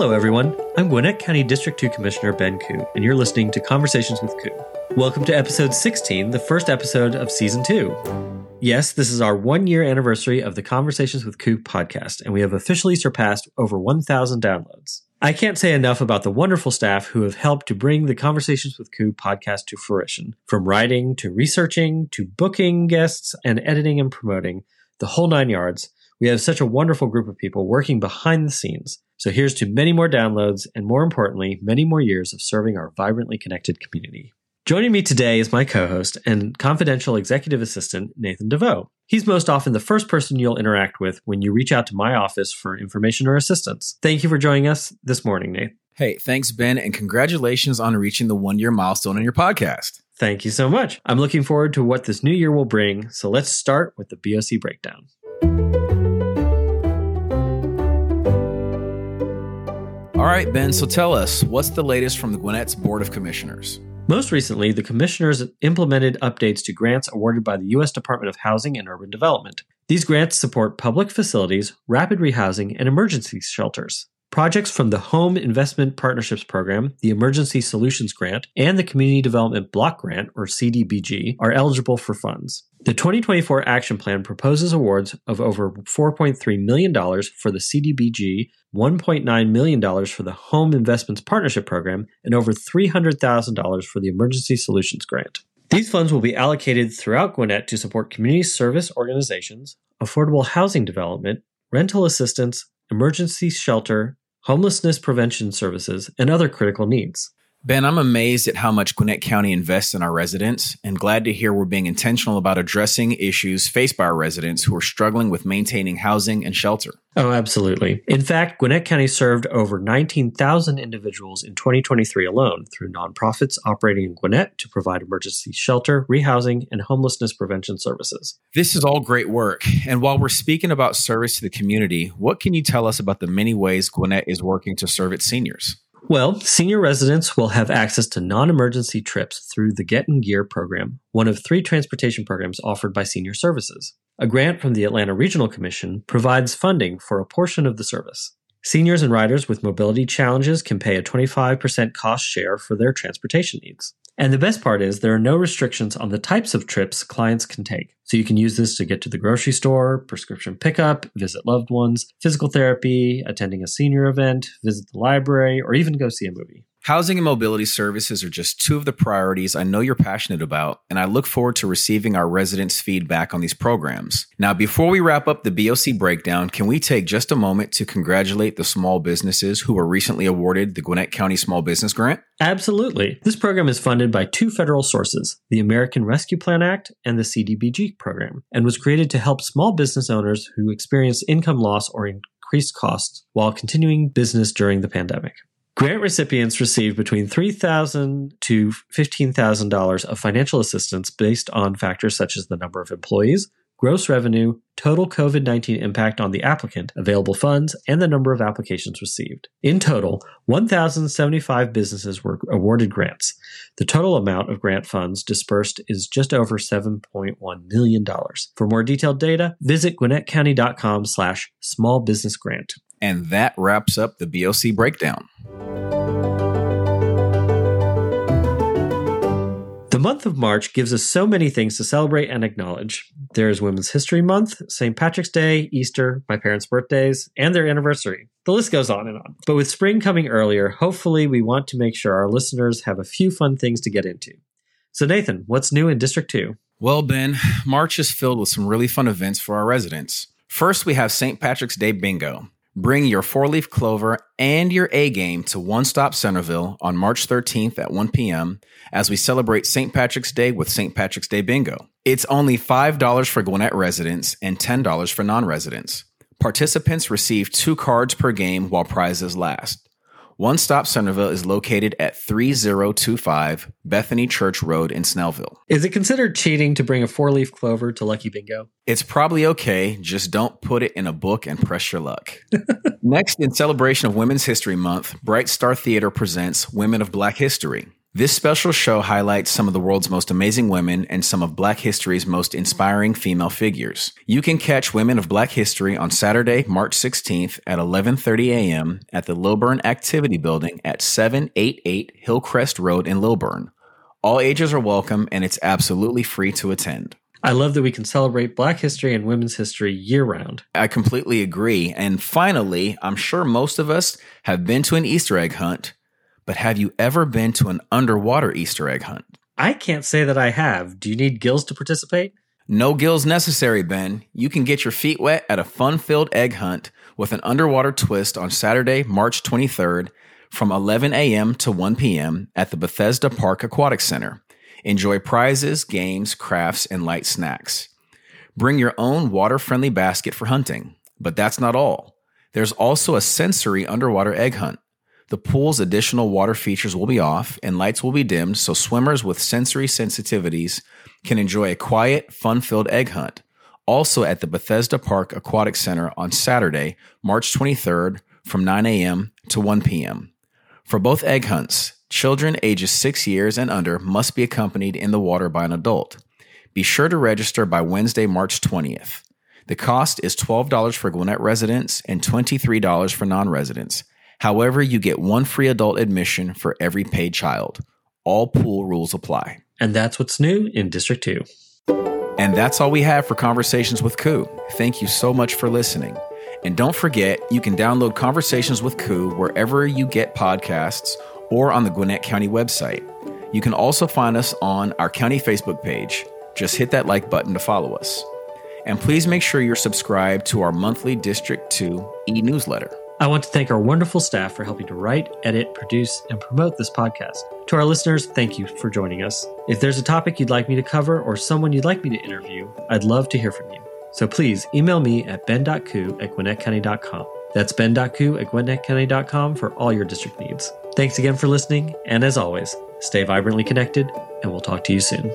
Hello, everyone. I'm Gwinnett County District 2 Commissioner Ben Ku, and you're listening to Conversations with Ku. Welcome to episode 16, the first episode of season 2. Yes, this is our one year anniversary of the Conversations with Ku podcast, and we have officially surpassed over 1,000 downloads. I can't say enough about the wonderful staff who have helped to bring the Conversations with Ku podcast to fruition. From writing to researching to booking guests and editing and promoting, the whole nine yards. We have such a wonderful group of people working behind the scenes. So here's to many more downloads and more importantly, many more years of serving our vibrantly connected community. Joining me today is my co host and confidential executive assistant, Nathan DeVoe. He's most often the first person you'll interact with when you reach out to my office for information or assistance. Thank you for joining us this morning, Nate. Hey, thanks, Ben, and congratulations on reaching the one year milestone in your podcast. Thank you so much. I'm looking forward to what this new year will bring. So let's start with the BOC breakdown. All right, Ben, so tell us, what's the latest from the Gwinnett's Board of Commissioners? Most recently, the commissioners implemented updates to grants awarded by the U.S. Department of Housing and Urban Development. These grants support public facilities, rapid rehousing, and emergency shelters. Projects from the Home Investment Partnerships Program, the Emergency Solutions Grant, and the Community Development Block Grant, or CDBG, are eligible for funds. The 2024 Action Plan proposes awards of over $4.3 million for the CDBG, $1.9 million for the Home Investments Partnership Program, and over $300,000 for the Emergency Solutions Grant. These funds will be allocated throughout Gwinnett to support community service organizations, affordable housing development, rental assistance, emergency shelter, homelessness prevention services, and other critical needs. Ben, I'm amazed at how much Gwinnett County invests in our residents and glad to hear we're being intentional about addressing issues faced by our residents who are struggling with maintaining housing and shelter. Oh, absolutely. In fact, Gwinnett County served over 19,000 individuals in 2023 alone through nonprofits operating in Gwinnett to provide emergency shelter, rehousing, and homelessness prevention services. This is all great work. And while we're speaking about service to the community, what can you tell us about the many ways Gwinnett is working to serve its seniors? Well, senior residents will have access to non emergency trips through the Get in Gear program, one of three transportation programs offered by Senior Services. A grant from the Atlanta Regional Commission provides funding for a portion of the service. Seniors and riders with mobility challenges can pay a 25% cost share for their transportation needs. And the best part is there are no restrictions on the types of trips clients can take. So you can use this to get to the grocery store, prescription pickup, visit loved ones, physical therapy, attending a senior event, visit the library, or even go see a movie. Housing and mobility services are just two of the priorities I know you're passionate about, and I look forward to receiving our residents' feedback on these programs. Now, before we wrap up the BOC breakdown, can we take just a moment to congratulate the small businesses who were recently awarded the Gwinnett County Small Business Grant? Absolutely. This program is funded by two federal sources the American Rescue Plan Act and the CDBG program, and was created to help small business owners who experience income loss or increased costs while continuing business during the pandemic. Grant recipients receive between 3,000 to $15,000 of financial assistance based on factors such as the number of employees, gross revenue, total COVID 19 impact on the applicant, available funds, and the number of applications received. In total, 1,075 businesses were awarded grants. The total amount of grant funds dispersed is just over $7.1 million. For more detailed data, visit gwinnettcounty.com slash small business grant. And that wraps up the BOC breakdown. The month of March gives us so many things to celebrate and acknowledge. There is Women's History Month, St. Patrick's Day, Easter, my parents' birthdays, and their anniversary. The list goes on and on. But with spring coming earlier, hopefully we want to make sure our listeners have a few fun things to get into. So, Nathan, what's new in District 2? Well, Ben, March is filled with some really fun events for our residents. First, we have St. Patrick's Day Bingo. Bring your four leaf clover and your A game to One Stop Centerville on March 13th at 1 p.m. as we celebrate St. Patrick's Day with St. Patrick's Day Bingo. It's only $5 for Gwinnett residents and $10 for non residents. Participants receive two cards per game while prizes last. One Stop Centerville is located at 3025 Bethany Church Road in Snellville. Is it considered cheating to bring a four leaf clover to Lucky Bingo? It's probably okay, just don't put it in a book and press your luck. Next, in celebration of Women's History Month, Bright Star Theater presents Women of Black History. This special show highlights some of the world's most amazing women and some of Black history's most inspiring female figures. You can catch Women of Black History on Saturday, March 16th at 11:30 a.m. at the Lilburn Activity Building at 788 Hillcrest Road in Lilburn. All ages are welcome and it's absolutely free to attend. I love that we can celebrate Black history and women's history year round. I completely agree. And finally, I'm sure most of us have been to an Easter egg hunt but have you ever been to an underwater Easter egg hunt? I can't say that I have. Do you need gills to participate? No gills necessary, Ben. You can get your feet wet at a fun filled egg hunt with an underwater twist on Saturday, March 23rd from 11 a.m. to 1 p.m. at the Bethesda Park Aquatic Center. Enjoy prizes, games, crafts, and light snacks. Bring your own water friendly basket for hunting. But that's not all. There's also a sensory underwater egg hunt. The pool's additional water features will be off and lights will be dimmed so swimmers with sensory sensitivities can enjoy a quiet, fun filled egg hunt. Also at the Bethesda Park Aquatic Center on Saturday, March 23rd from 9 a.m. to 1 p.m. For both egg hunts, children ages 6 years and under must be accompanied in the water by an adult. Be sure to register by Wednesday, March 20th. The cost is $12 for Gwinnett residents and $23 for non residents. However, you get one free adult admission for every paid child. All pool rules apply. And that's what's new in District 2. And that's all we have for Conversations with Ku. Thank you so much for listening. And don't forget, you can download Conversations with Ku wherever you get podcasts or on the Gwinnett County website. You can also find us on our county Facebook page. Just hit that like button to follow us. And please make sure you're subscribed to our monthly District 2 e newsletter. I want to thank our wonderful staff for helping to write, edit, produce, and promote this podcast. To our listeners, thank you for joining us. If there's a topic you'd like me to cover or someone you'd like me to interview, I'd love to hear from you. So please email me at ben.ku at gwinnettcounty.com. That's ben.ku at gwinnettcounty.com for all your district needs. Thanks again for listening, and as always, stay vibrantly connected, and we'll talk to you soon.